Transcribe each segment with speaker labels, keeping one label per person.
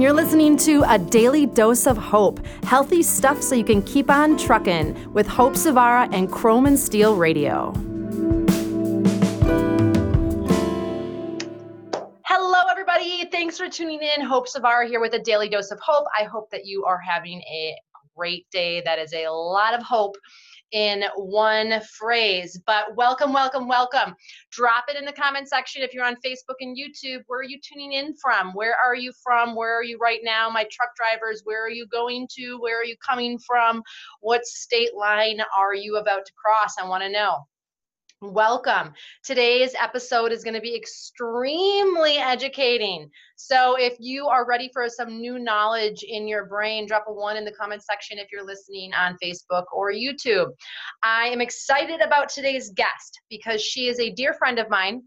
Speaker 1: and you're listening to A Daily Dose of Hope healthy stuff so you can keep on trucking with Hope Zvara and Chrome and Steel Radio. Hello, everybody. Thanks for tuning in. Hope Zvara here with A Daily Dose of Hope. I hope that you are having a great day. That is a lot of hope in one phrase. But welcome, welcome, welcome. Drop it in the comment section if you're on Facebook and YouTube. Where are you tuning in from? Where are you from? Where are you right now? My truck drivers, where are you going to? Where are you coming from? What state line are you about to cross? I want to know. Welcome. Today's episode is going to be extremely educating. So, if you are ready for some new knowledge in your brain, drop a one in the comment section if you're listening on Facebook or YouTube. I am excited about today's guest because she is a dear friend of mine.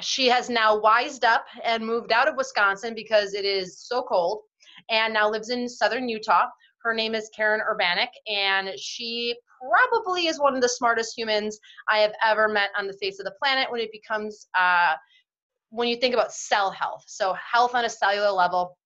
Speaker 1: She has now wised up and moved out of Wisconsin because it is so cold and now lives in southern Utah. Her name is Karen Urbanek, and she probably is one of the smartest humans I have ever met on the face of the planet when it becomes, uh, when you think about cell health. So, health on a cellular level,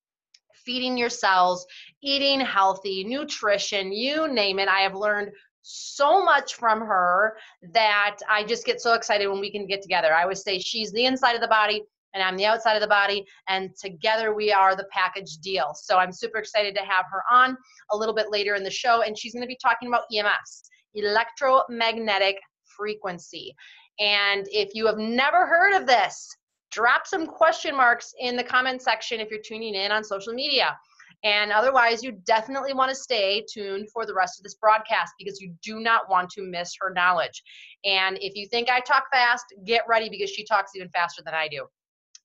Speaker 1: feeding your cells, eating healthy, nutrition, you name it. I have learned so much from her that I just get so excited when we can get together. I always say she's the inside of the body, and I'm the outside of the body, and together we are the package deal. So I'm super excited to have her on a little bit later in the show, and she's going to be talking about EMFs, electromagnetic frequency. And if you have never heard of this, drop some question marks in the comment section if you're tuning in on social media. And otherwise, you definitely want to stay tuned for the rest of this broadcast because you do not want to miss her knowledge. And if you think I talk fast, get ready because she talks even faster than I do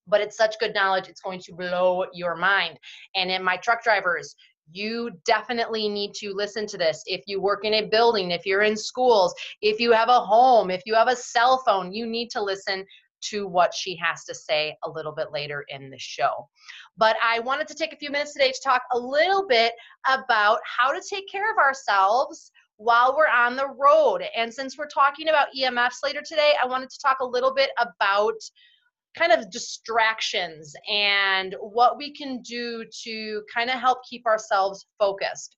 Speaker 1: but it's such good knowledge, it's going to blow your mind. And in my truck drivers, you definitely need to listen to this. If you work in a building, if you're in schools, if you have a home, if you have a cell phone, you need to listen to what she has to say a little bit later in the show. But I wanted to take a few minutes today to talk a little bit about how to take care of ourselves while we're on the road. And since we're talking about EMFs later today, I wanted to talk a little bit about kind of distractions and what we can do to kind of help keep ourselves focused.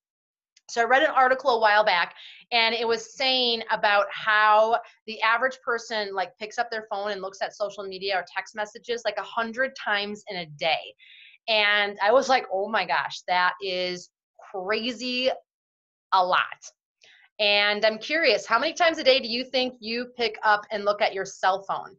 Speaker 1: So I read an article a while back and it was saying about how the average person like picks up their phone and looks at social media or text messages like a hundred times in a day. And I was like, oh my gosh, that is crazy a lot. And I'm curious, how many times a day do you think you pick up and look at your cell phone?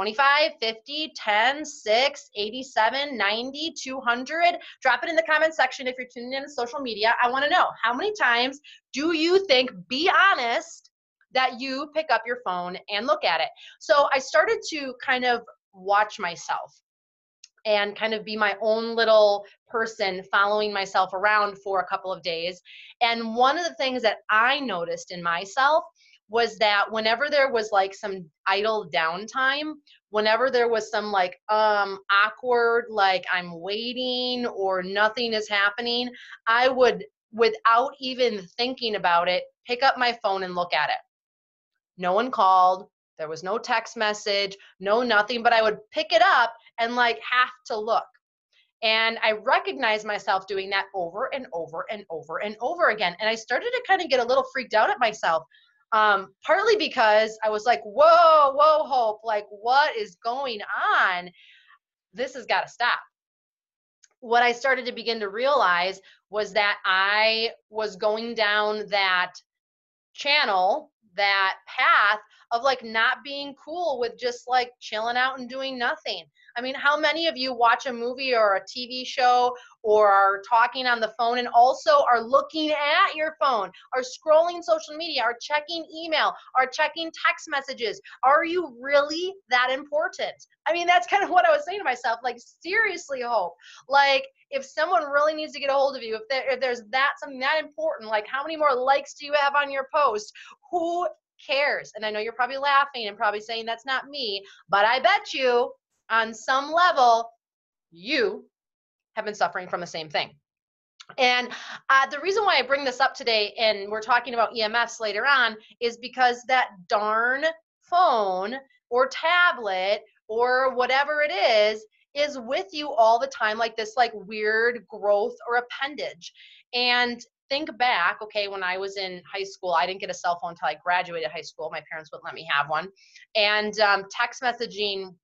Speaker 1: 25, 50, 10, 6, 87, 90, 200. Drop it in the comment section if you're tuning in to social media. I want to know how many times do you think, be honest, that you pick up your phone and look at it? So I started to kind of watch myself and kind of be my own little person following myself around for a couple of days. And one of the things that I noticed in myself was that whenever there was like some idle downtime whenever there was some like um awkward like i'm waiting or nothing is happening i would without even thinking about it pick up my phone and look at it no one called there was no text message no nothing but i would pick it up and like have to look and I recognized myself doing that over and over and over and over again. And I started to kind of get a little freaked out at myself um, partly because I was like, whoa, whoa, Hope, like, what is going on? This has got to stop. What I started to begin to realize was that I was going down that channel, that path of like not being cool with just like chilling out and doing nothing. I mean, how many of you watch a movie or a TV show or are talking on the phone and also are looking at your phone, are scrolling social media, are checking email, are checking text messages? Are you really that important? I mean, that's kind of what I was saying to myself. Like, seriously, Hope. Like, if someone really needs to get a hold of you, if, there, if there's that something that important, like how many more likes do you have on your post? Who cares? And I know you're probably laughing and probably saying that's not me, but I bet you on some level, you have been suffering from the same thing. And uh, the reason why I bring this up today, and we're talking about EMFs later on, is because that darn phone or tablet or whatever it is is with you all the time, like this like weird growth or appendage. And think back, okay, when I was in high school, I didn't get a cell phone until I graduated high school. My parents wouldn't let me have one. And um, text messaging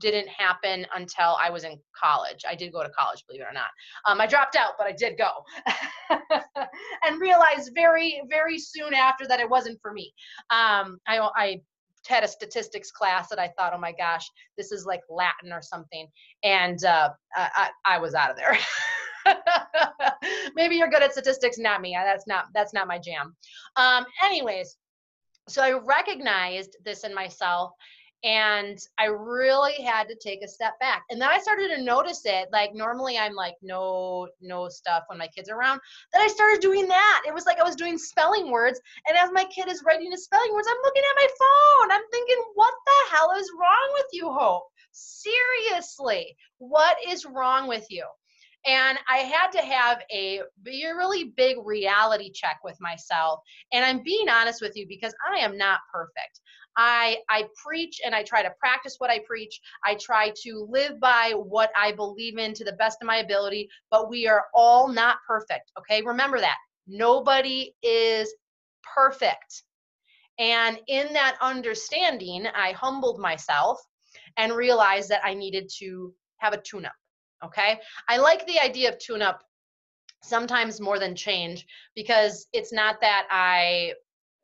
Speaker 1: didn't happen until I was in college. I did go to college, believe it or not. Um, I dropped out, but I did go and realized very, very soon after that it wasn't for me. Um, I, I had a statistics class that I thought, oh my gosh, this is like Latin or something. And uh, I, I was out of there. Maybe you're good at statistics, not me. That's not that's not my jam. Um, anyways, so I recognized this in myself and I really had to take a step back. And then I started to notice it. Like normally I'm like no no stuff when my kids are around. Then I started doing that. It was like I was doing spelling words, and as my kid is writing his spelling words, I'm looking at my phone. I'm thinking, what the hell is wrong with you, Hope? Seriously, what is wrong with you? And I had to have a really big reality check with myself. And I'm being honest with you because I am not perfect. I, I preach and I try to practice what I preach. I try to live by what I believe in to the best of my ability, but we are all not perfect. Okay. Remember that. Nobody is perfect. And in that understanding, I humbled myself and realized that I needed to have a tune up. Okay. I like the idea of tune up sometimes more than change because it's not that I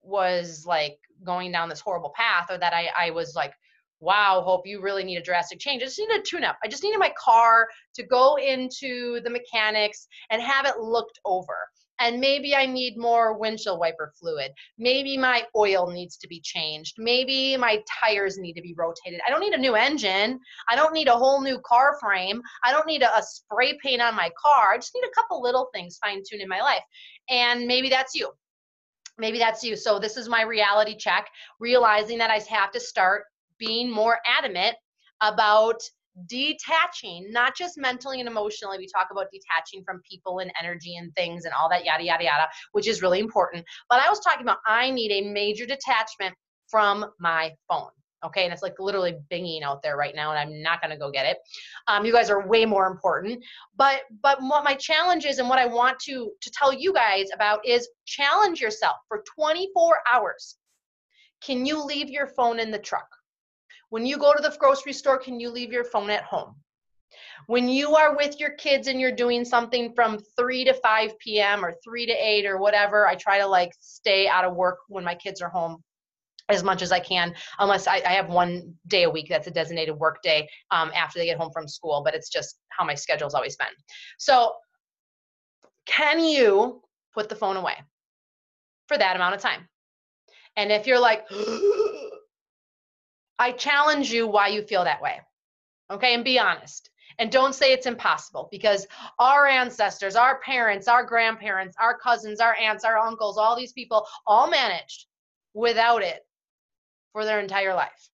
Speaker 1: was like going down this horrible path or that I, I was like, wow, hope you really need a drastic change. I just needed a tune up. I just needed my car to go into the mechanics and have it looked over and maybe I need more windshield wiper fluid. Maybe my oil needs to be changed. Maybe my tires need to be rotated. I don't need a new engine. I don't need a whole new car frame. I don't need a, a spray paint on my car. I just need a couple little things fine tuned in my life. And maybe that's you. Maybe that's you. So this is my reality check, realizing that I have to start being more adamant about detaching, not just mentally and emotionally. We talk about detaching from people and energy and things and all that, yada, yada, yada, which is really important. But I was talking about I need a major detachment from my phone. Okay, and it's like literally binging out there right now, and I'm not gonna go get it. Um, you guys are way more important. But but what my challenge is, and what I want to to tell you guys about is challenge yourself for 24 hours. Can you leave your phone in the truck? When you go to the grocery store, can you leave your phone at home? When you are with your kids and you're doing something from 3 to 5 p.m. or 3 to 8 or whatever, I try to like stay out of work when my kids are home as much as I can, unless I, I, have one day a week that's a designated work day um, after they get home from school, but it's just how my schedule's always been. So, can you put the phone away for that amount of time? And if you're like, I challenge you why you feel that way. Okay, and be honest. And don't say it's impossible because our ancestors, our parents, our grandparents, our cousins, our aunts, our uncles, all these people all managed without it for their entire life.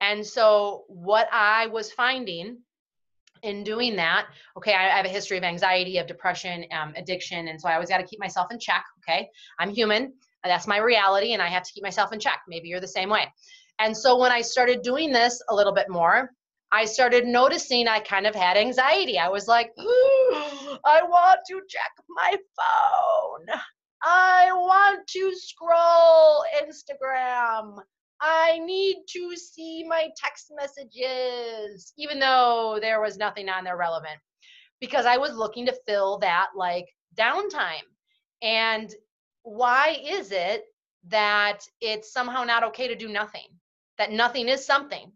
Speaker 1: And so, what I was finding in doing that, okay, I, have a history of anxiety, of depression, um, addiction. And so, I always got to keep myself in check. Okay, I'm human. That's my reality, and I have to keep myself in check. Maybe you're the same way. And so when I started doing this a little bit more, I started noticing I kind of had anxiety. I was like, I want to check my phone. I want to scroll Instagram. I need to see my text messages, even though there was nothing on there relevant, because I was looking to fill that like downtime. And why is it that it's somehow not okay to do nothing? That nothing is something.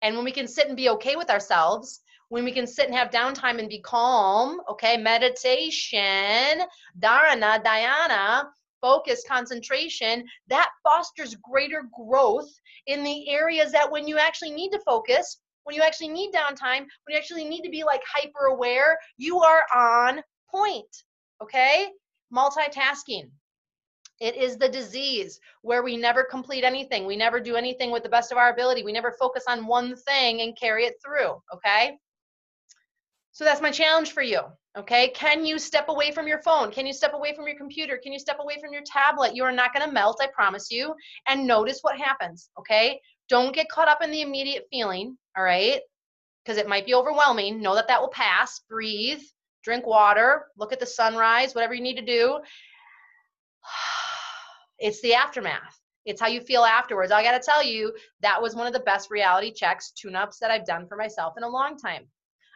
Speaker 1: And when we can sit and be okay with ourselves, when we can sit and have downtime and be calm, okay, meditation, dharana, dhyana, focus, concentration, that fosters greater growth in the areas that when you actually need to focus, when you actually need downtime, when you actually need to be like hyper aware, you are on point, okay? Multitasking. It is the disease where we never complete anything. We never do anything with the best of our ability. We never focus on one thing and carry it through. Okay. So that's my challenge for you. Okay. Can you step away from your phone? Can you step away from your computer? Can you step away from your tablet? You are not going to melt, I promise you. And notice what happens. Okay. Don't get caught up in the immediate feeling. All right. because it might be overwhelming. Know that that will pass. Breathe, drink water, look at the sunrise, whatever you need to do. It's the aftermath. It's how you feel afterwards. I got to tell you, that was one of the best reality checks, tune ups that I've done for myself in a long time.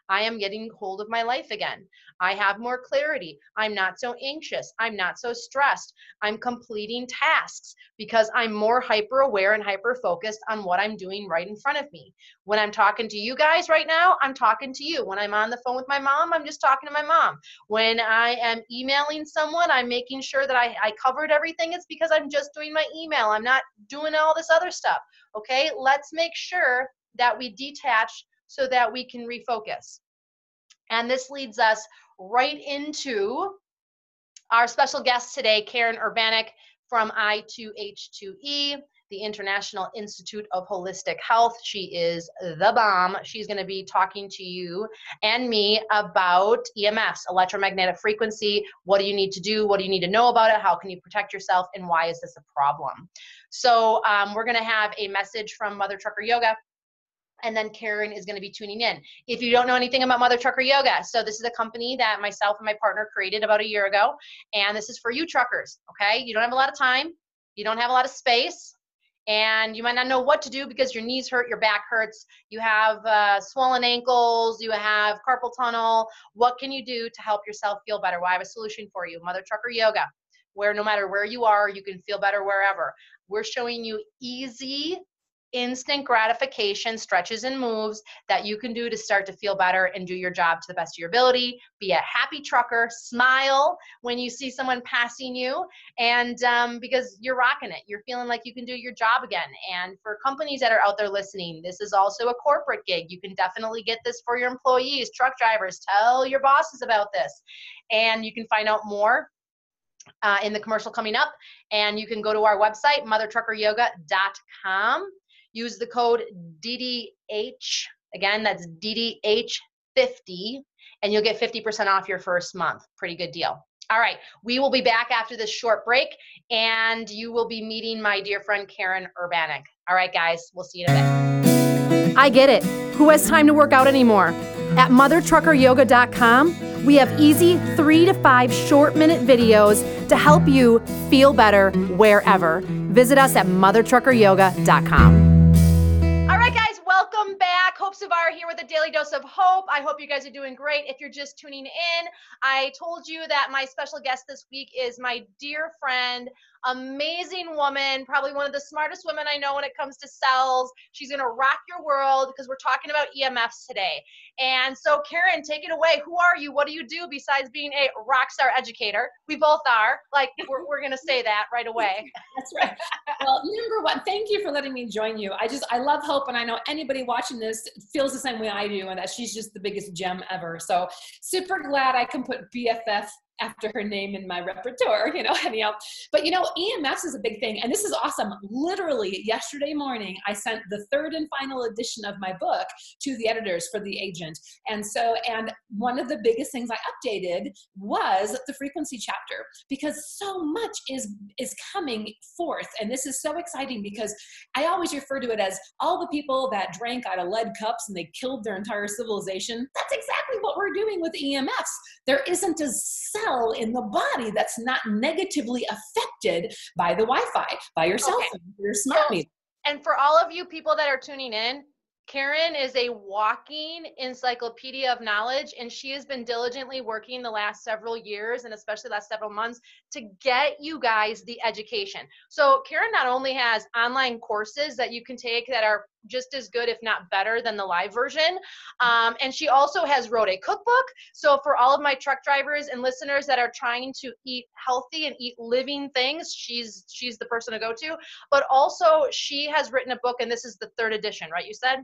Speaker 1: I am getting hold of my life again. I have more clarity. I'm not so anxious. I'm not so stressed. I'm completing tasks because I'm more hyper aware and hyper focused on what I'm doing right in front of me. When I'm talking to you guys right now, I'm talking to you. When I'm on the phone with my mom, I'm just talking to my mom. When I am emailing someone, I'm making sure that I, I covered everything. It's because I'm just doing my email. I'm not doing all this other stuff. Okay, let's make sure that we detach so that we can refocus. And this leads us right into our special guest today, Karen Urbanek from I2H2E, the International Institute of Holistic Health. She is the bomb. She's going to be talking to you and me about EMFs, electromagnetic frequency. What do you need to do? What do you need to know about it? How can you protect yourself? And why is this a problem? So, um, we're going to have a message from Mother Trucker Yoga and then Karen is going to be tuning in. If you don't know anything about Mother Trucker Yoga, so this is a company that myself and my partner created about a year ago, and this is for you truckers, okay? You don't have a lot of time, you don't have a lot of space, and you might not know what to do because your knees hurt, your back hurts, you have uh, swollen ankles, you have carpal tunnel. What can you do to help yourself feel better? Well, I have a solution for you Mother Trucker Yoga, where no matter where you are, you can feel better wherever. We're showing you easy instant gratification stretches and moves that you can do to start to feel better and do your job to the best of your ability. Be a happy trucker, smile when you see someone passing you, and um, because you're rocking it, you're feeling like you can do your job again. And for companies that are out there listening, this is also a corporate gig. You can definitely get this for your employees, truck drivers. Tell your bosses about this, and you can find out more uh, in the commercial coming up. And you can go to our website, mothertruckeryoga.com use the code DDH. Again, that's DDH50, and you'll get 50% off your first month. Pretty good deal. All right, we will be back after this short break, and you will be meeting my dear friend Karen Urbanek. All right, guys, we'll see you in a bit.
Speaker 2: I get it. Who has time to work out anymore? At mothertruckeryoga.com, we have easy three to five short minute videos to help you feel better wherever. Visit us at mothertruckeryoga.com.
Speaker 1: Hope Zvara here with a daily dose of hope. I hope you guys are doing great. If you're just tuning in, I told you that my special guest this week is my dear friend, amazing woman, probably one of the smartest women I know when it comes to cells. She's going to rock your world because we're talking about EMFs today. And so, Karen, take it away. Who are you? What do you do besides being a rock star educator? We both are. Like, we're, we're going to say that right away.
Speaker 3: That's right. Well, number one, thank you for letting me join you. I just, I love Hope, and I know anybody watching this feels the same way I do, and that she's just the biggest gem ever. So, super glad I can put BFF after her name in my repertoire, you know, anyhow. But you know, EMFs is a big thing. And this is awesome. Literally yesterday morning, I sent the third and final edition of my book to the editors for the agent. And so, and one of the biggest things I updated was the frequency chapter because so much is is coming forth. And this is so exciting because I always refer to it as all the people that drank out of lead cups and they killed their entire civilization. That's exactly what we're doing with EMFs. There isn't a in the body that's not negatively affected by the Wi-Fi, by your cell okay. phone, your smart meter.
Speaker 1: And for all of you people that are tuning in, Karen is a walking encyclopedia of knowledge, and she has been diligently working the last several years and especially the last several months to get you guys the education. So, Karen not only has online courses that you can take that are just as good, if not better, than the live version. Um, and she also has wrote a cookbook. So for all of my truck drivers and listeners that are trying to eat healthy and eat living things, she's she's the person to go to. But also she has written a book, and this is the third edition, right? You said.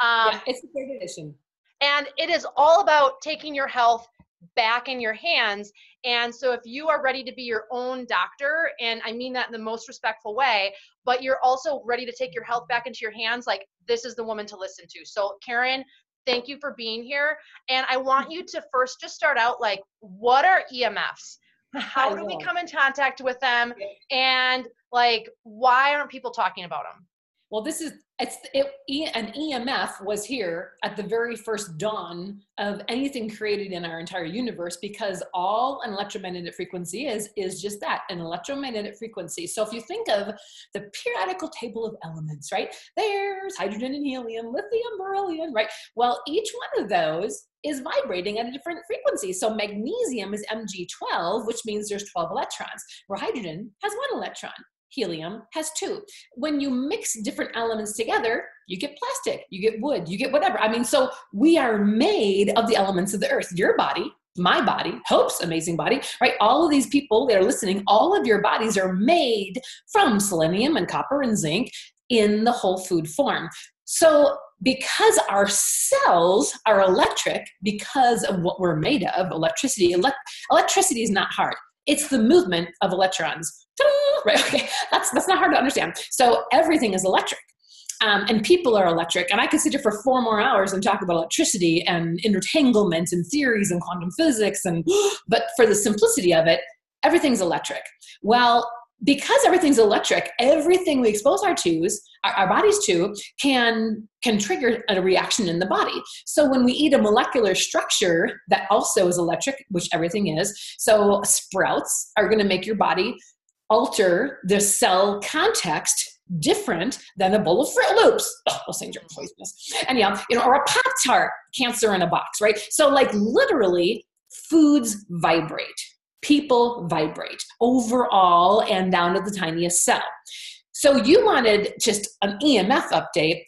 Speaker 3: Um, yeah, it's the third edition.
Speaker 1: And it is all about taking your health back in your hands. And so, if you are ready to be your own doctor, and I mean that in the most respectful way, but you're also ready to take your health back into your hands, like this is the woman to listen to. So, Karen, thank you for being here. And I want you to first just start out like, what are EMFs? How do we come in contact with them? And like, why aren't people talking about them?
Speaker 3: Well, this is it's it, an EMF was here at the very first dawn of anything created in our entire universe because all an electromagnetic frequency is is just that an electromagnetic frequency. So if you think of the periodical table of elements, right? There's hydrogen and helium, lithium, beryllium, right? Well, each one of those is vibrating at a different frequency. So magnesium is Mg12, which means there's 12 electrons, where hydrogen has one electron helium has two. When you mix different elements together, you get plastic, you get wood, you get whatever. I mean, so we are made of the elements of the earth. Your body, my body, Hope's amazing body, right? All of these people that are listening, all of your bodies are made from selenium and copper and zinc in the whole food form. So, because our cells are electric, because of what we're made of, electricity, electricity is not hard. It's the movement of electrons. Right? Okay, that's that's not hard to understand. So everything is electric. Um, and people are electric. And I could sit here for four more hours and talk about electricity and entanglement and theories and quantum physics. And but for the simplicity of it, everything's electric. Well, because everything's electric, everything we expose our to's, our, our, bodies to, can can trigger a reaction in the body. So when we eat a molecular structure that also is electric, which everything is, so sprouts are going to make your body alter the cell context different than a bowl of Froot Loops. Oh, those things are poisonous. And yeah, you know, or a Pop Tart, cancer in a box, right? So like literally, foods vibrate people vibrate overall and down to the tiniest cell. So you wanted just an EMF update.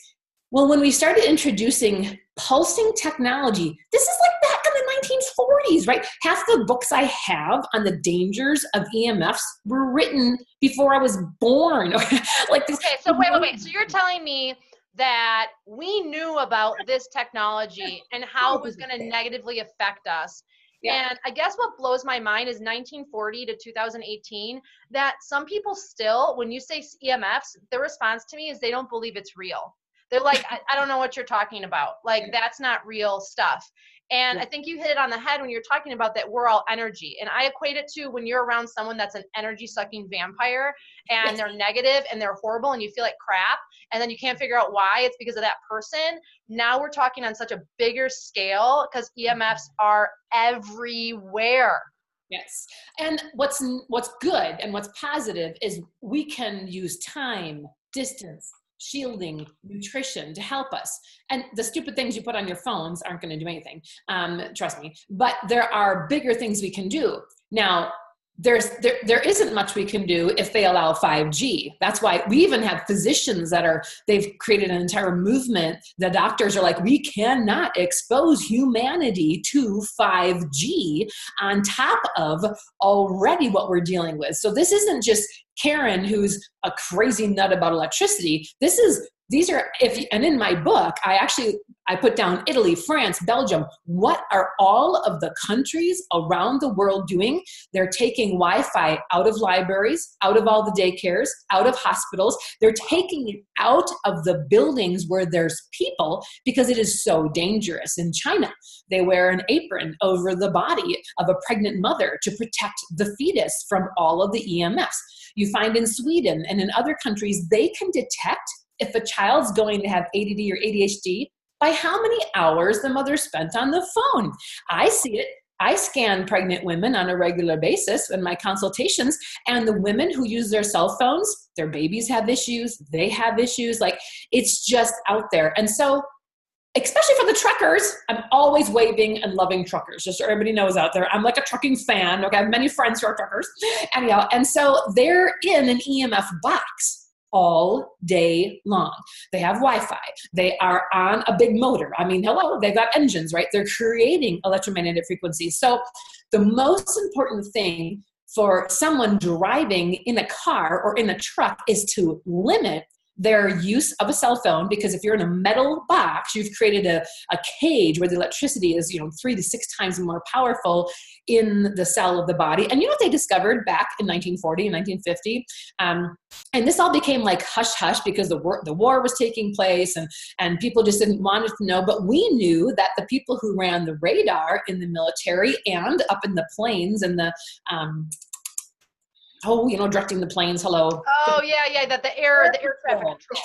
Speaker 3: Well, when we started introducing pulsing technology, this is like the 1940s, right? Half the books I have on the dangers of EMFs were written before I was born.
Speaker 1: like this. Okay, so wait, wait, wait. So you're telling me that we knew about this technology and how it was going to negatively affect us yeah. And I guess what blows my mind is 1940 to 2018 that some people still, when you say EMFs, their response to me is they don't believe it's real. They're like, I, I don't know what you're talking about. Like, that's not real stuff. And yeah. I think you hit it on the head when you're talking about that we're all energy. And I equate it to when you're around someone that's an energy sucking vampire and yes. they're negative and they're horrible and you feel like crap and then you can't figure out why it's because of that person. Now we're talking on such a bigger scale because EMFs are everywhere.
Speaker 3: Yes. And what's what's good and what's positive is we can use time, distance, shielding, nutrition to help us. And the stupid things you put on your phones aren't going to do anything. Um, trust me. But there are bigger things we can do. Now, there's there, there isn't much we can do if they allow 5g that's why we even have physicians that are they've created an entire movement. The doctors are like we cannot expose humanity to 5g on top of already what we're dealing with. So this isn't just Karen, who's a crazy nut about electricity. This is these are if and in my book i actually i put down italy france belgium. What are all of the countries around the world doing? They're taking wi-fi out of libraries out of all the daycares out of hospitals. They're taking it out of the buildings where there's people because it is so dangerous in china. They wear an apron over the body of a pregnant mother to protect the fetus from all of the ems you find in Sweden and in other countries, they can detect if a child's going to have ADD or ADHD by how many hours the mother spent on the phone. I see it I scan pregnant women on a regular basis in my consultations, and the women who use their cell phones, their babies have issues, they have issues. Like it's just out there. And so especially for the truckers, I'm always waving and loving truckers, just so everybody knows out there. I'm like a trucking fan. Okay, I have many friends who are truckers. Anyhow, and so they're in an EMF box all day long. They have Wi Fi. They are on a big motor. I mean, hello, they've got engines, right? They're creating electromagnetic frequencies. So, the most important thing for someone driving in a car or in a truck is to limit their use of a cell phone because if you're in a metal box you've created a, a cage where the electricity is you know three to six times more powerful in the cell of the body. And you know what they discovered back in 1940 and 1950 um, and this all became like hush hush because the war, the war was taking place and, and people just didn't want to know. But we knew that the people who ran the radar in the military and up in the planes and the um, oh, you know, directing the planes. Hello.
Speaker 1: Oh yeah, yeah. That the air, the air traffic control.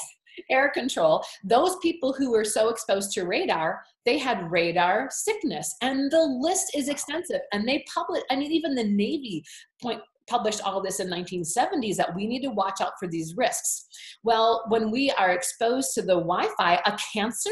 Speaker 3: air control. Those people who were so exposed to radar, they had radar sickness, and the list is extensive. And they publish. I mean, even the Navy point published all this in 1970s that we need to watch out for these risks. Well, when we are exposed to the Wi-Fi, a cancer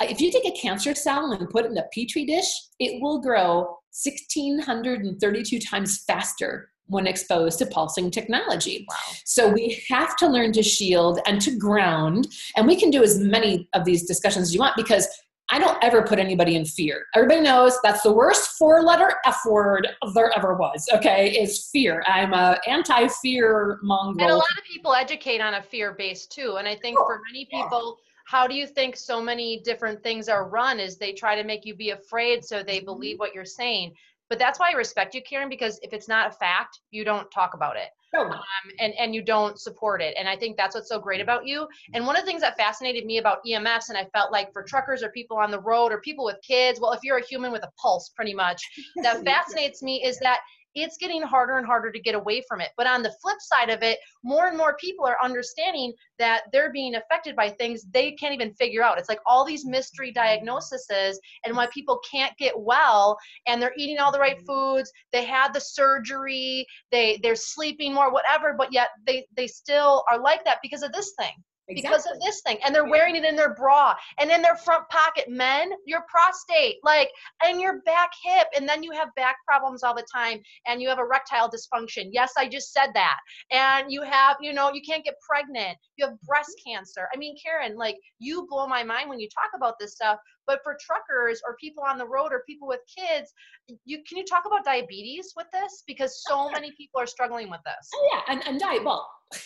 Speaker 3: uh, if you take a cancer cell and put it in a petri dish, it will grow 1632 times faster when exposed to pulsing technology. Wow. So we have to learn to shield and to ground. And we can do as many of these discussions as you want because I don't ever put anybody in fear. Everybody knows that's the worst four letter F word there ever was, okay, is fear. I'm a anti-fear mongrel.
Speaker 1: And a lot of people educate on a fear base too. And I think oh, for many people, yeah how do you think so many different things are run is they try to make you be afraid so they mm-hmm. believe what you're saying but that's why I respect you, Karen, because if it's not a fact, you don't talk about it. Um, and, and you don't support it. And I think that's what's so great about you. And one of the things that fascinated me about EMFs, and I felt like for truckers or people on the road or people with kids, well, if you're a human with a pulse, pretty much, that fascinates me is that it's getting harder and harder to get away from it. But on the flip side of it, more and more people are understanding that they're being affected by things they can't even figure out. It's like all these mystery diagnoses and why people can't get well and they're eating all the right mm-hmm. foods, they had the surgery, they they're sleeping more whatever, but yet they they still are like that because of this thing. Exactly. because of this thing and they're wearing it in their bra and in their front pocket men your prostate like and your back hip and then you have back problems all the time and you have erectile dysfunction. Yes i just said that. And you have you know you can't get pregnant. You have breast cancer. I mean karen like you blow my mind when you talk about this stuff but for truckers or people on the road or people with kids you can you talk about diabetes with this? Because so many people are struggling with this.
Speaker 3: Oh yeah and, and diet well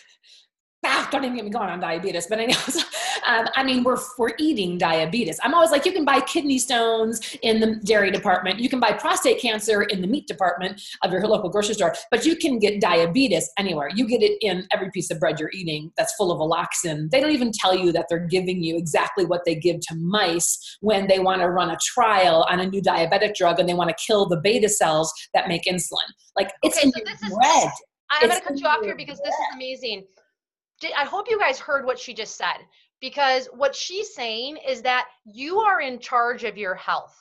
Speaker 3: ah, don't even get me going on diabetes. But anyways, um, I mean, we're, we're eating diabetes. I'm always like, you can buy kidney stones in the dairy department. You can buy prostate cancer in the meat department of your local grocery store, but you can get diabetes anywhere. You get it in every piece of bread you're eating that's full of alloxin. They don't even tell you that they're giving you exactly what they give to mice when they want to run a trial on a new diabetic drug and they want to kill the beta cells that make insulin. Like it's okay, in so your bread.
Speaker 1: I'm going to cut you off here because this is amazing. I hope you guys heard what she just said because what she's saying is that you are in charge of your health.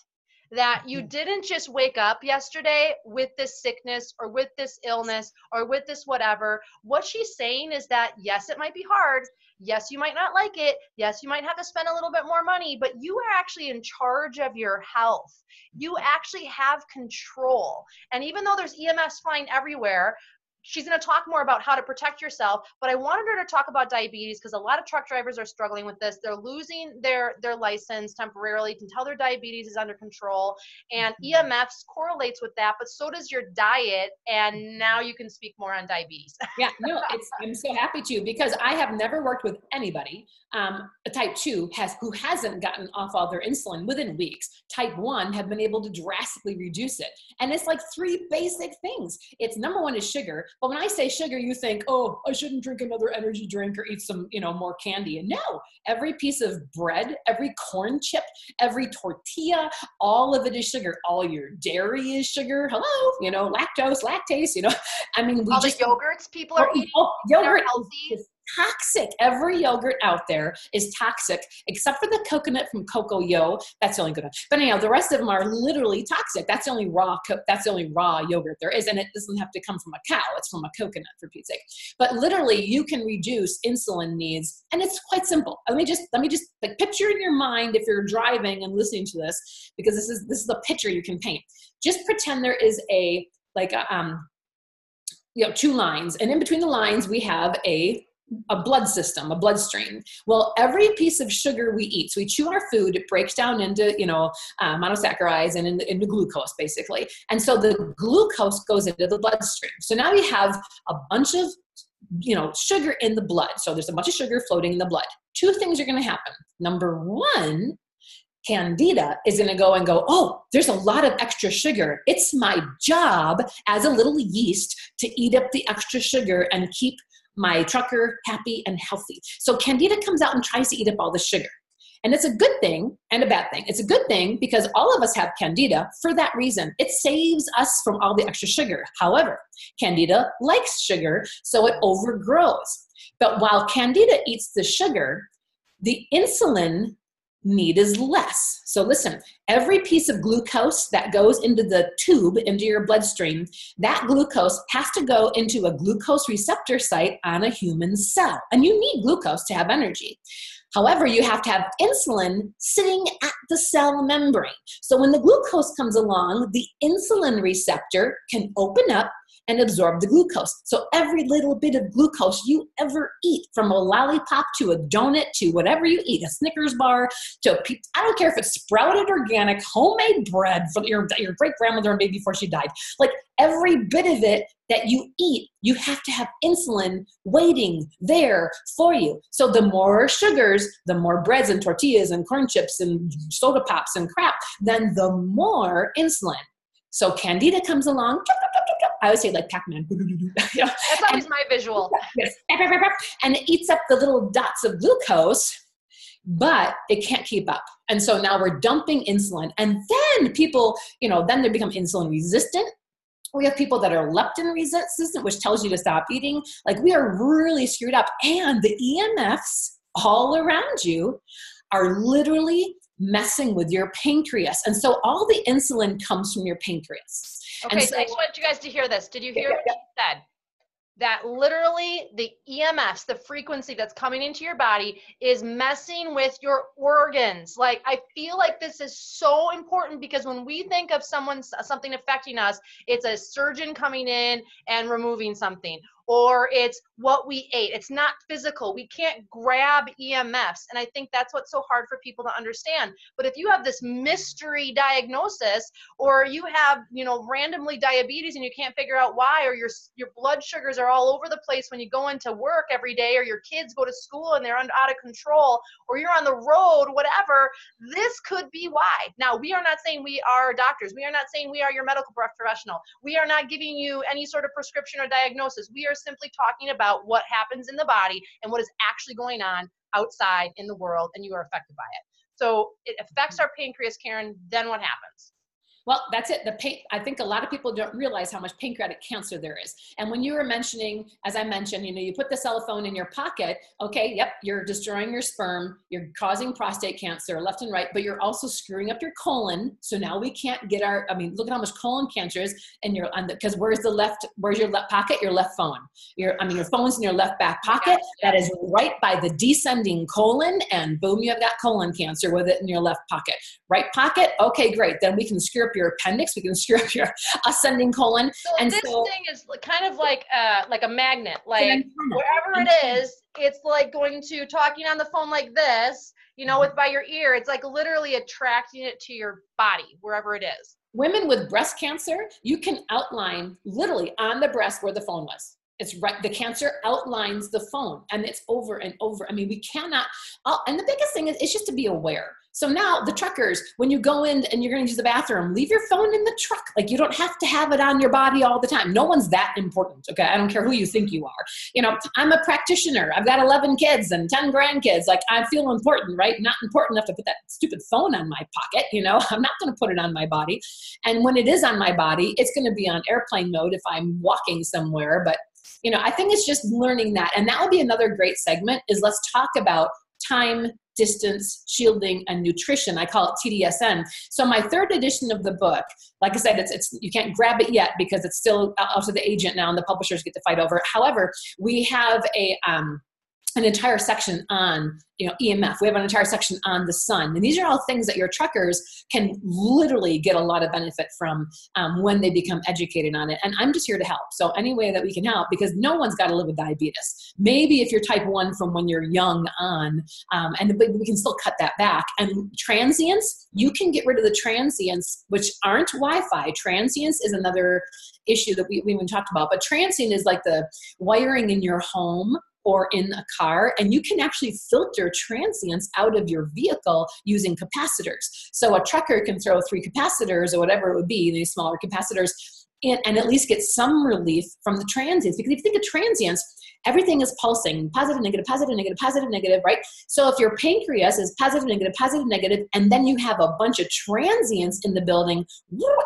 Speaker 1: That you mm-hmm. didn't just wake up yesterday with this sickness or with this illness or with this whatever. What she's saying is that yes, it might be hard. Yes, you might not like it. Yes, you might have to spend a little bit more money, but you are actually in charge of your health. You actually have control. And even though there's EMS flying everywhere, she's going to talk more about how to protect yourself but i wanted her to talk about diabetes because a lot of truck drivers are struggling with this. They're losing their their license temporarily until their diabetes is under control and mm-hmm. emfs correlates with that but so does your diet and now you can speak more on diabetes.
Speaker 3: Yeah no i'm so happy to because i have never worked with anybody um, a type 2 has who hasn't gotten off all their insulin within weeks. Type 1 have been able to drastically reduce it and it's like three basic things. It's number one is sugar but when I say sugar, you think, oh, I shouldn't drink another energy drink or eat some, you know, more candy. And no, every piece of bread, every corn chip, every tortilla, all of it is sugar. All your dairy is sugar. Hello, you know, lactose, lactase, you know. I mean,
Speaker 1: we all just, the yogurts people are eating. Oh,
Speaker 3: yogurt healthy toxic. Every yogurt out there is toxic, except for the coconut from CocoYo. That's the only good one. But anyhow, the rest of them are literally toxic. That's the only raw. Co- that's the only raw yogurt there is, and it doesn't have to come from a cow. It's from a coconut, for Pete's sake. But literally, you can reduce insulin needs, and it's quite simple. Let me just let me just like picture in your mind if you're driving and listening to this, because this is this is the picture you can paint. Just pretend there is a like a, um you know two lines and in between the lines we have a a blood system, a bloodstream. Well, every piece of sugar we eat, so we chew our food, it breaks down into, you know, uh, monosaccharides and into, into glucose, basically. And so the glucose goes into the bloodstream. So now we have a bunch of, you know, sugar in the blood. So there's a bunch of sugar floating in the blood. Two things are going to happen. Number one, Candida is going to go and go, oh, there's a lot of extra sugar. It's my job as a little yeast to eat up the extra sugar and keep my trucker happy and healthy. So Candida comes out and tries to eat up all the sugar. And it's a good thing and a bad thing. It's a good thing because all of us have candida for that reason. It saves us from all the extra sugar. However, candida likes sugar, so it overgrows. But while candida eats the sugar, The insulin need is less. So listen, every piece of glucose that goes into the tube into your bloodstream, that glucose has to go into a glucose receptor site on a human cell. And you need glucose to have energy. However, you have to have insulin sitting at the cell membrane. So when the glucose comes along, the insulin receptor can open up and absorb the glucose. So every little bit of glucose you ever eat, from a lollipop to a donut to whatever you eat, a Snickers bar to I don't care if it's sprouted organic homemade bread from your your great grandmother made before she died. Like every bit of it that you eat, you have to have insulin waiting there for you. So the more sugars, the more breads and tortillas and corn chips and soda pops and crap, then the more insulin. So Candida comes along, I would say like Pac-Man.
Speaker 1: That's always my visual.
Speaker 3: Yes. And it eats up the little dots of glucose, but it can't keep up. And so now we're dumping insulin. And then people, you know, then they become insulin resistant. We have people that are leptin resistant, which tells you to stop eating. Like we are really screwed up. And the EMFs all around you are literally messing with your pancreas. And so all the insulin comes from your pancreas.
Speaker 1: Okay, so, so, I just want you guys to hear this. Did you hear yeah, what yeah. he said? That literally the EMFs, the frequency that's coming into your body, is messing with your organs. Like I feel like this is so important because when we think of someone something affecting us, it's a surgeon coming in and removing something, or it's what we ate. It's not physical. We can't grab EMFs. And I think that's what's so hard for people to understand. But if you have this mystery diagnosis or you have, you know, randomly diabetes and you can't figure out why or your your blood sugars are all over the place when you go into work every day or your kids go to school and they're out of control or you're on the road, whatever, this could be why. Now, we are not saying we are doctors. We are not saying we are your medical professional. We are not giving you any sort of prescription or diagnosis. We are simply talking about about what happens in the body and what is actually going on outside in the world, and you are affected by it. So it affects our pancreas, Karen. Then what happens?
Speaker 3: Well, that's it. The pain, I think a lot of people don't realize how much pancreatic cancer there is. And when you were mentioning, as I mentioned, you know, you put the cell phone in your pocket, okay, yep, you're destroying your sperm, you're causing prostate cancer left and right, but you're also screwing up your colon. So now we can't get our, I mean, look at how much colon cancer is and you're on the, because where's the left, where's your left pocket? Your left phone. Your, I mean, your phone's in your left back pocket. That is right by the descending colon and boom, you have got colon cancer with it in your left pocket. Right pocket, okay, great. Then we can screw up your appendix. We can screw up your ascending colon.
Speaker 1: So and this so, thing is kind of like uh, like a magnet. Like wherever it is, it's like going to talking on the phone like this. You know, with by your ear, it's like literally attracting it to your body wherever it is.
Speaker 3: Women with breast cancer, you can outline literally on the breast where the phone was. It's right. The cancer outlines the phone, and it's over and over. I mean, we cannot. and the biggest thing is, it's just to be aware. So now the truckers, when you go in and you're going to use the bathroom, leave your phone in the truck. Like you don't have to have it on your body all the time. No one's that important. Okay. I don't care who you think you are. You know, I'm a practitioner. I've got 11 kids and 10 grandkids. Like I feel important, right? Not important enough to put that stupid phone on my pocket. You know, I'm not going to put it on my body. And when it is on my body, it's going to be on airplane mode if I'm walking somewhere. But you know, I think it's just learning that. And that would be another great segment is let's talk about time distance, shielding, and nutrition. I call it TDSN. So my third edition of the book, like I said, it's, it's you can't grab it yet because it's still out to the agent now, and the publishers get to fight over it. However, we have a um, an entire section on you know EMF. We have an entire section on the sun, and these are all things that your truckers can literally get a lot of benefit from um, when they become educated on it. And I'm just here to help. So any way that we can help, because no one's got to live with diabetes. Maybe if you're type one from when you're young on, um, and we can still cut that back. And transients, you can get rid of the transients, which aren't Wi-Fi. Transients is another issue that we, we even talked about. But transient is like the wiring in your home or in a car, and you can actually filter transients out of your vehicle using capacitors. So a trucker can throw three capacitors or whatever it would be, these smaller capacitors, and at least get some relief from the transients. Because if you think of transients, everything is pulsing positive, negative, positive, negative, positive, negative, right? So if your pancreas is positive, negative, positive, negative, and then you have a bunch of transients in the building,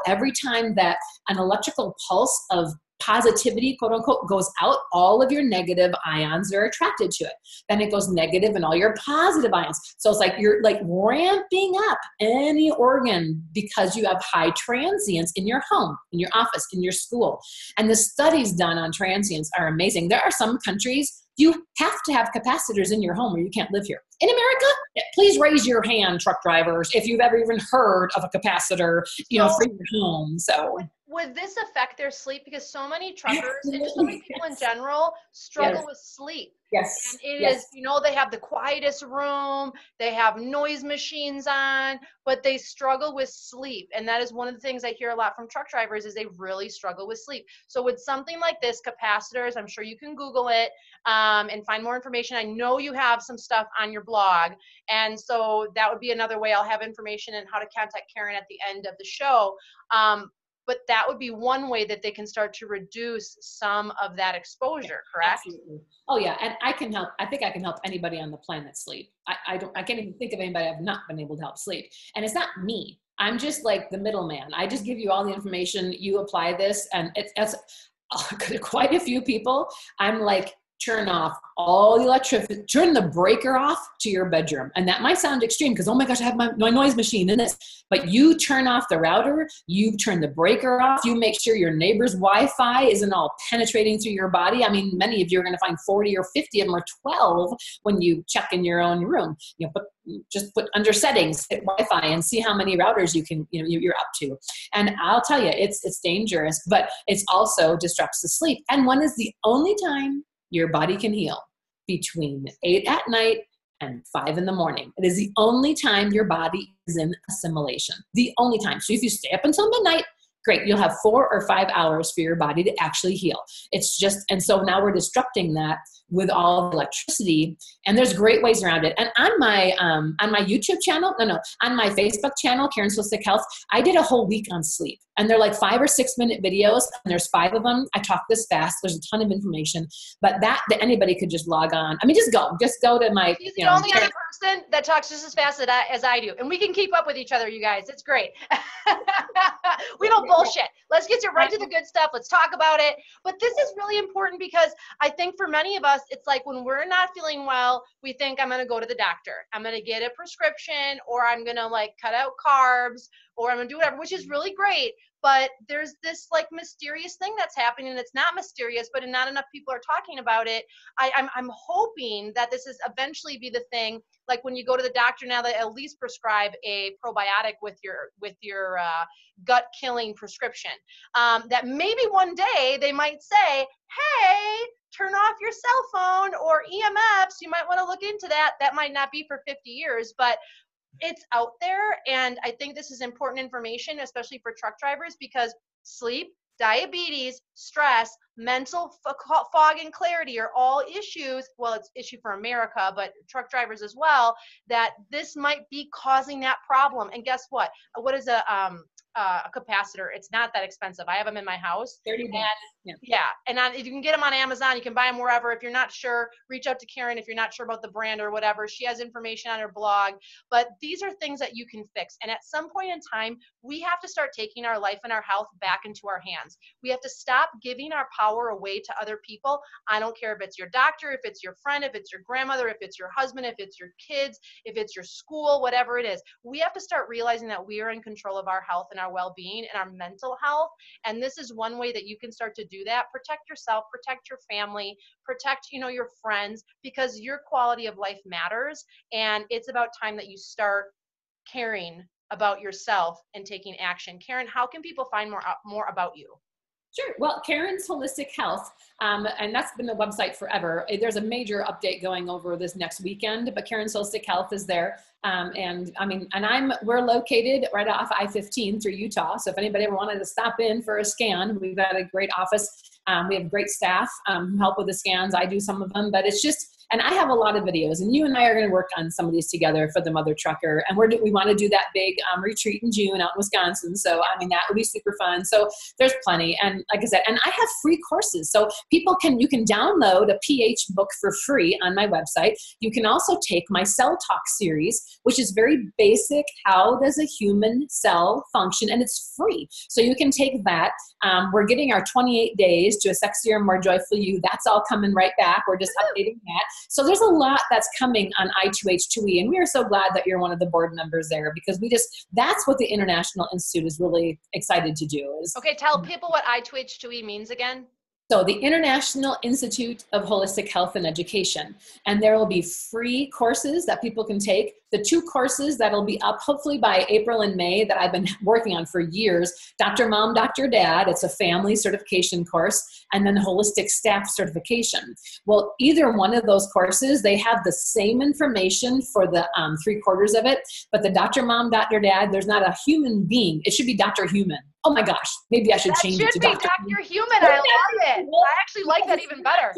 Speaker 3: every time that an electrical pulse of positivity, quote unquote, goes out, all of your negative ions are attracted to it. Then it goes negative and all your positive ions. So it's like you're like ramping up any organ because you have high transients in your home, in your office, in your school. And the studies done on transients are amazing. There are some countries you have to have capacitors in your home or you can't live here. In America, please raise your hand, truck drivers, if you've ever even heard of a capacitor, you know, for your home. So
Speaker 1: would this affect their sleep? Because so many truckers and so many people yes. in general struggle yes. with sleep.
Speaker 3: Yes.
Speaker 1: And it
Speaker 3: yes.
Speaker 1: is, you know, they have the quietest room, they have noise machines on, but they struggle with sleep. And that is one of the things I hear a lot from truck drivers is they really struggle with sleep. So with something like this, capacitors, I'm sure you can Google it um, and find more information. I know you have some stuff on your blog. And so that would be another way I'll have information and how to contact Karen at the end of the show. Um, but that would be one way that they can start to reduce some of that exposure correct?
Speaker 3: Absolutely. oh yeah and i can help i think i can help anybody on the planet sleep. I, I don't i can't even think of anybody i've not been able to help sleep. And it's not me. I'm just like the middleman. I just give you all the information you apply this and it's, it's quite a few people. I'm like turn off all the electricity, turn the breaker off to your bedroom. And that might sound extreme because, oh my gosh, I have my, my noise machine in this. But you turn off the router, you turn the breaker off, you make sure your neighbor's Wi Fi isn't all penetrating through your body. I mean, many of you are going to find 40 or 50 of them or 12 when you check in your own room. You know, put, just put under settings, hit Wi-Fi, and see how many routers you can, you know, you're up to. And I'll tell you, it's it's dangerous, but it's also disrupts the sleep. And when is the only time your body can heal between 8 at night and 5 in the morning. It is the only time your body is in assimilation. The only time. So if you stay up until midnight, great you'll have four or five hours for your body to actually heal. It's just and so now we're disrupting that with all the electricity and there's great ways around it. And on my um, on my youtube channel no no on my facebook channel karen's holistic health i did a whole week on sleep. And they're like five or six minute videos and there's five of them i talk this fast there's a ton of information but that, that anybody could just log on. I mean just go just go to my
Speaker 1: the know, only other person that talks just as fast as I, as I do. And we can keep up with each other you guys. It's great. We don't bullshit. Let's get you right to the good stuff. Let's talk about it. But this is really important because i think for many of us it's like when we're not feeling well we think i'm going to go to the doctor. I'm going to get a prescription or i'm going to like cut out carbs or I'm gonna do whatever, which is really great. But there's this like mysterious thing that's happening, and it's not mysterious, but not enough people are talking about it. I, I'm I'm hoping that this is eventually be the thing. Like when you go to the doctor now, they at least prescribe a probiotic with your with your uh, gut killing prescription. Um, that maybe one day they might say, hey, turn off your cell phone or EMFs. You might want to look into that. That might not be for 50 years, but it's out there and i think this is important information especially for truck drivers because sleep diabetes stress mental fog and clarity are all issues well it's issue for america but truck drivers as well that this might be causing that problem. And guess what? What is a um, uh, a capacitor. It's not that expensive. I have them in my house.
Speaker 3: 30 and,
Speaker 1: yeah. yeah. And on, you can get them on Amazon. You can buy them wherever. If you're not sure, reach out to Karen if you're not sure about the brand or whatever. She has information on her blog. But these are things that you can fix. And at some point in time, we have to start taking our life and our health back into our hands. We have to stop giving our power away to other people. I don't care if it's your doctor, if it's your friend, if it's your grandmother, if it's your husband, if it's your kids, if it's your school, whatever it is. We have to start realizing that we are in control of our health and our our well-being and our mental health. And this is one way that you can start to do that. Protect yourself protect your family protect you know your friends because your quality of life matters. And it's about time that you start caring about yourself and taking action. Karen how can people find more uh, more about you
Speaker 3: Sure. Well, Karen's Holistic Health, um, and that's been the website forever. There's a major update going over this next weekend, but Karen's Holistic Health is there. Um, and I mean, and I'm we're located right off I-15 through Utah. So if anybody ever wanted to stop in for a scan, we've got a great office. Um, we have great staff um, who help with the scans. I do some of them, but it's just And I have a lot of videos, and you and I are going to work on some of these together for the Mother Trucker. And we're we want to do that big um, retreat in June out in Wisconsin. So I mean that would be super fun. So there's plenty, and like I said, and I have free courses, so people can you can download a PH book for free on my website. You can also take my Cell Talk series, which is very basic. How does a human cell function? And it's free, so you can take that. Um, we're getting our 28 days to a sexier, more joyful you. That's all coming right back. We're just updating that. So there's a lot that's coming on I2H2E, and we are so glad that you're one of the board members there because we just that's what the International Institute is really excited to do. Is
Speaker 1: okay. Tell mm. people what I2H2E means again.
Speaker 3: So, the International Institute of Holistic Health and Education. And there will be free courses that people can take. The two courses that'll be up hopefully by April and May that I've been working on for years Dr. Mom, Dr. Dad, it's a family certification course, and then the Holistic Staff certification. Well, either one of those courses, they have the same information for the um, three quarters of it, but the Dr. Mom, Dr. Dad, there's not a human being. It should be Dr. Human oh my gosh, maybe I should
Speaker 1: that
Speaker 3: change
Speaker 1: should
Speaker 3: it to
Speaker 1: be
Speaker 3: Dr.
Speaker 1: Dr. Human. I love it. I actually like that even better.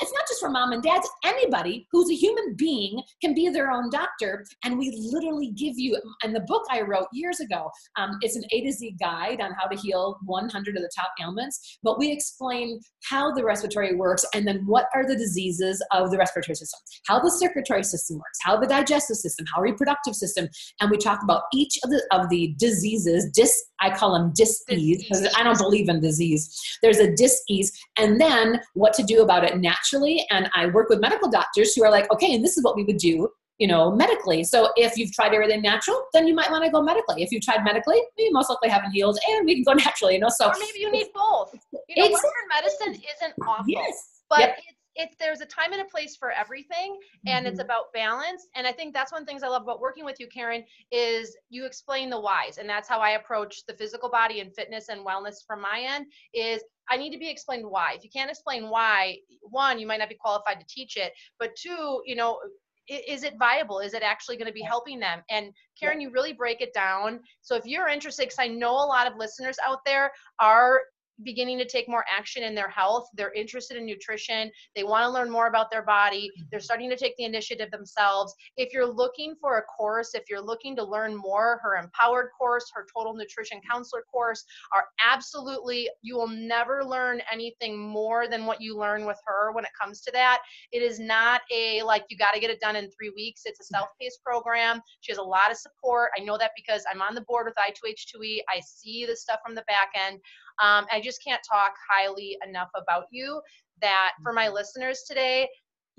Speaker 3: It's not just for mom and dads. Anybody who's a human being can be their own doctor. And we literally give you, and the book I wrote years ago, um, it's an A to Z guide on how to heal 100 of the top ailments. But we explain how the respiratory works and then what are the diseases of the respiratory system, how the circulatory system works, how the digestive system, how reproductive system. And we talk about each of the, of the diseases, dis, I call them dis-ease because I don't believe in disease. There's a dis-ease and then what to do about it naturally. And I work with medical doctors who are like, okay, and this is what we would do you know, medically. So if you've tried everything natural, then you might want to go medically. If you've tried medically, you most likely haven't healed, and we can go naturally. You know, so
Speaker 1: or maybe you need both. You know, Western medicine isn't awful, yes. but yep. it's it's there's a time and a place for everything and mm-hmm. it's about balance and i think that's one of the things i love about working with you karen is you explain the whys and that's how i approach the physical body and fitness and wellness from my end is i need to be explained why. If you can't explain why one you might not be qualified to teach it but two you know is it viable? Is it actually going to be helping them? And karen you really break it down. So if you're interested because i know a lot of listeners out there are beginning to take more action in their health. They're interested in nutrition. They want to learn more about their body. They're mm-hmm. starting to take the initiative themselves. If you're looking for a course, if you're looking to learn more, her empowered course, her total nutrition counselor course are absolutely, you will never learn anything more than what you learn with her when it comes to that. It is not a like you got to get it done in three weeks. It's a self paced program. She has a lot of support. I know that because I'm on the board with I2H2E. I see the stuff from the back end. Um, I just can't talk highly enough about you that for my mm-hmm. listeners today,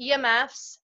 Speaker 1: EMFs,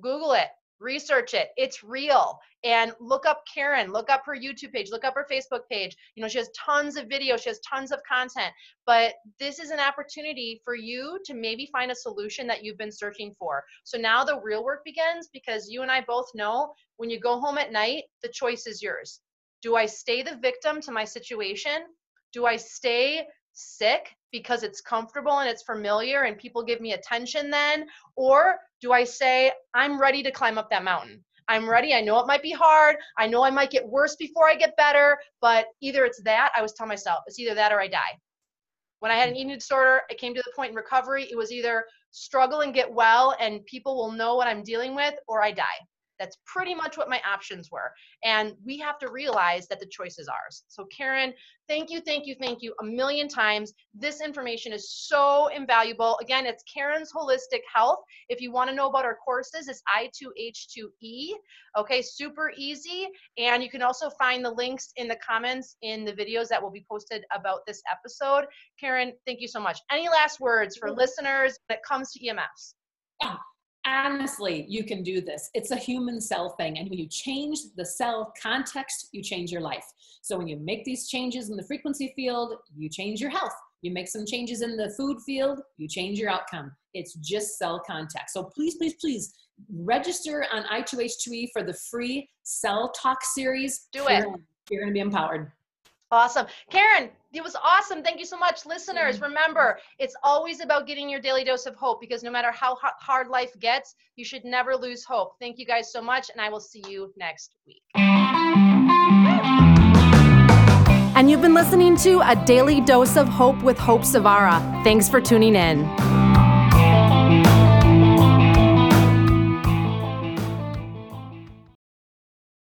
Speaker 1: Google it, research it. It's real. And look up Karen, look up her YouTube page, look up her Facebook page. You know, she has tons of videos, she has tons of content. But this is an opportunity for you to maybe find a solution that you've been searching for. So now the real work begins because you and I both know when you go home at night, the choice is yours. Do I stay the victim to my situation do I stay sick because it's comfortable and it's familiar and people give me attention then? Or do I say, I'm ready to climb up that mountain? I'm ready. I know it might be hard. I know I might get worse before I get better, but either it's that, I was telling myself, it's either that or I die. When I had an mm. eating disorder, it came to the point in recovery, it was either struggle and get well and people will know what I'm dealing with or I die. That's pretty much what my options were. And we have to realize that the choice is ours. So, Karen, thank you, thank you, thank you a million times. This information is so invaluable. Again, it's Karen's Holistic Health. If you want to know about our courses, it's I2H2E. Okay, super easy. And you can also find the links in the comments in the videos that will be posted about this episode. Karen, thank you so much. Any last words for mm-hmm. listeners when it comes to EMFs?
Speaker 3: Yeah honestly, you can do this. It's a human cell thing. And when you change the cell context, you change your life. So when you make these changes in the frequency field, you change your health. You make some changes in the food field, you change your outcome. It's just cell context. So please, please, please register on I2H2E for the free Cell Talk series.
Speaker 1: Do it.
Speaker 3: You're, you're going to be empowered.
Speaker 1: Awesome. Karen, it was awesome. Thank you so much. Listeners, mm-hmm. remember, it's always about getting your daily dose of hope because no matter how hard life gets, you should never lose hope. Thank you guys so much, and I will see you next week.
Speaker 2: And you've been listening to A Daily Dose of Hope with Hope Zvara. Thanks for tuning in.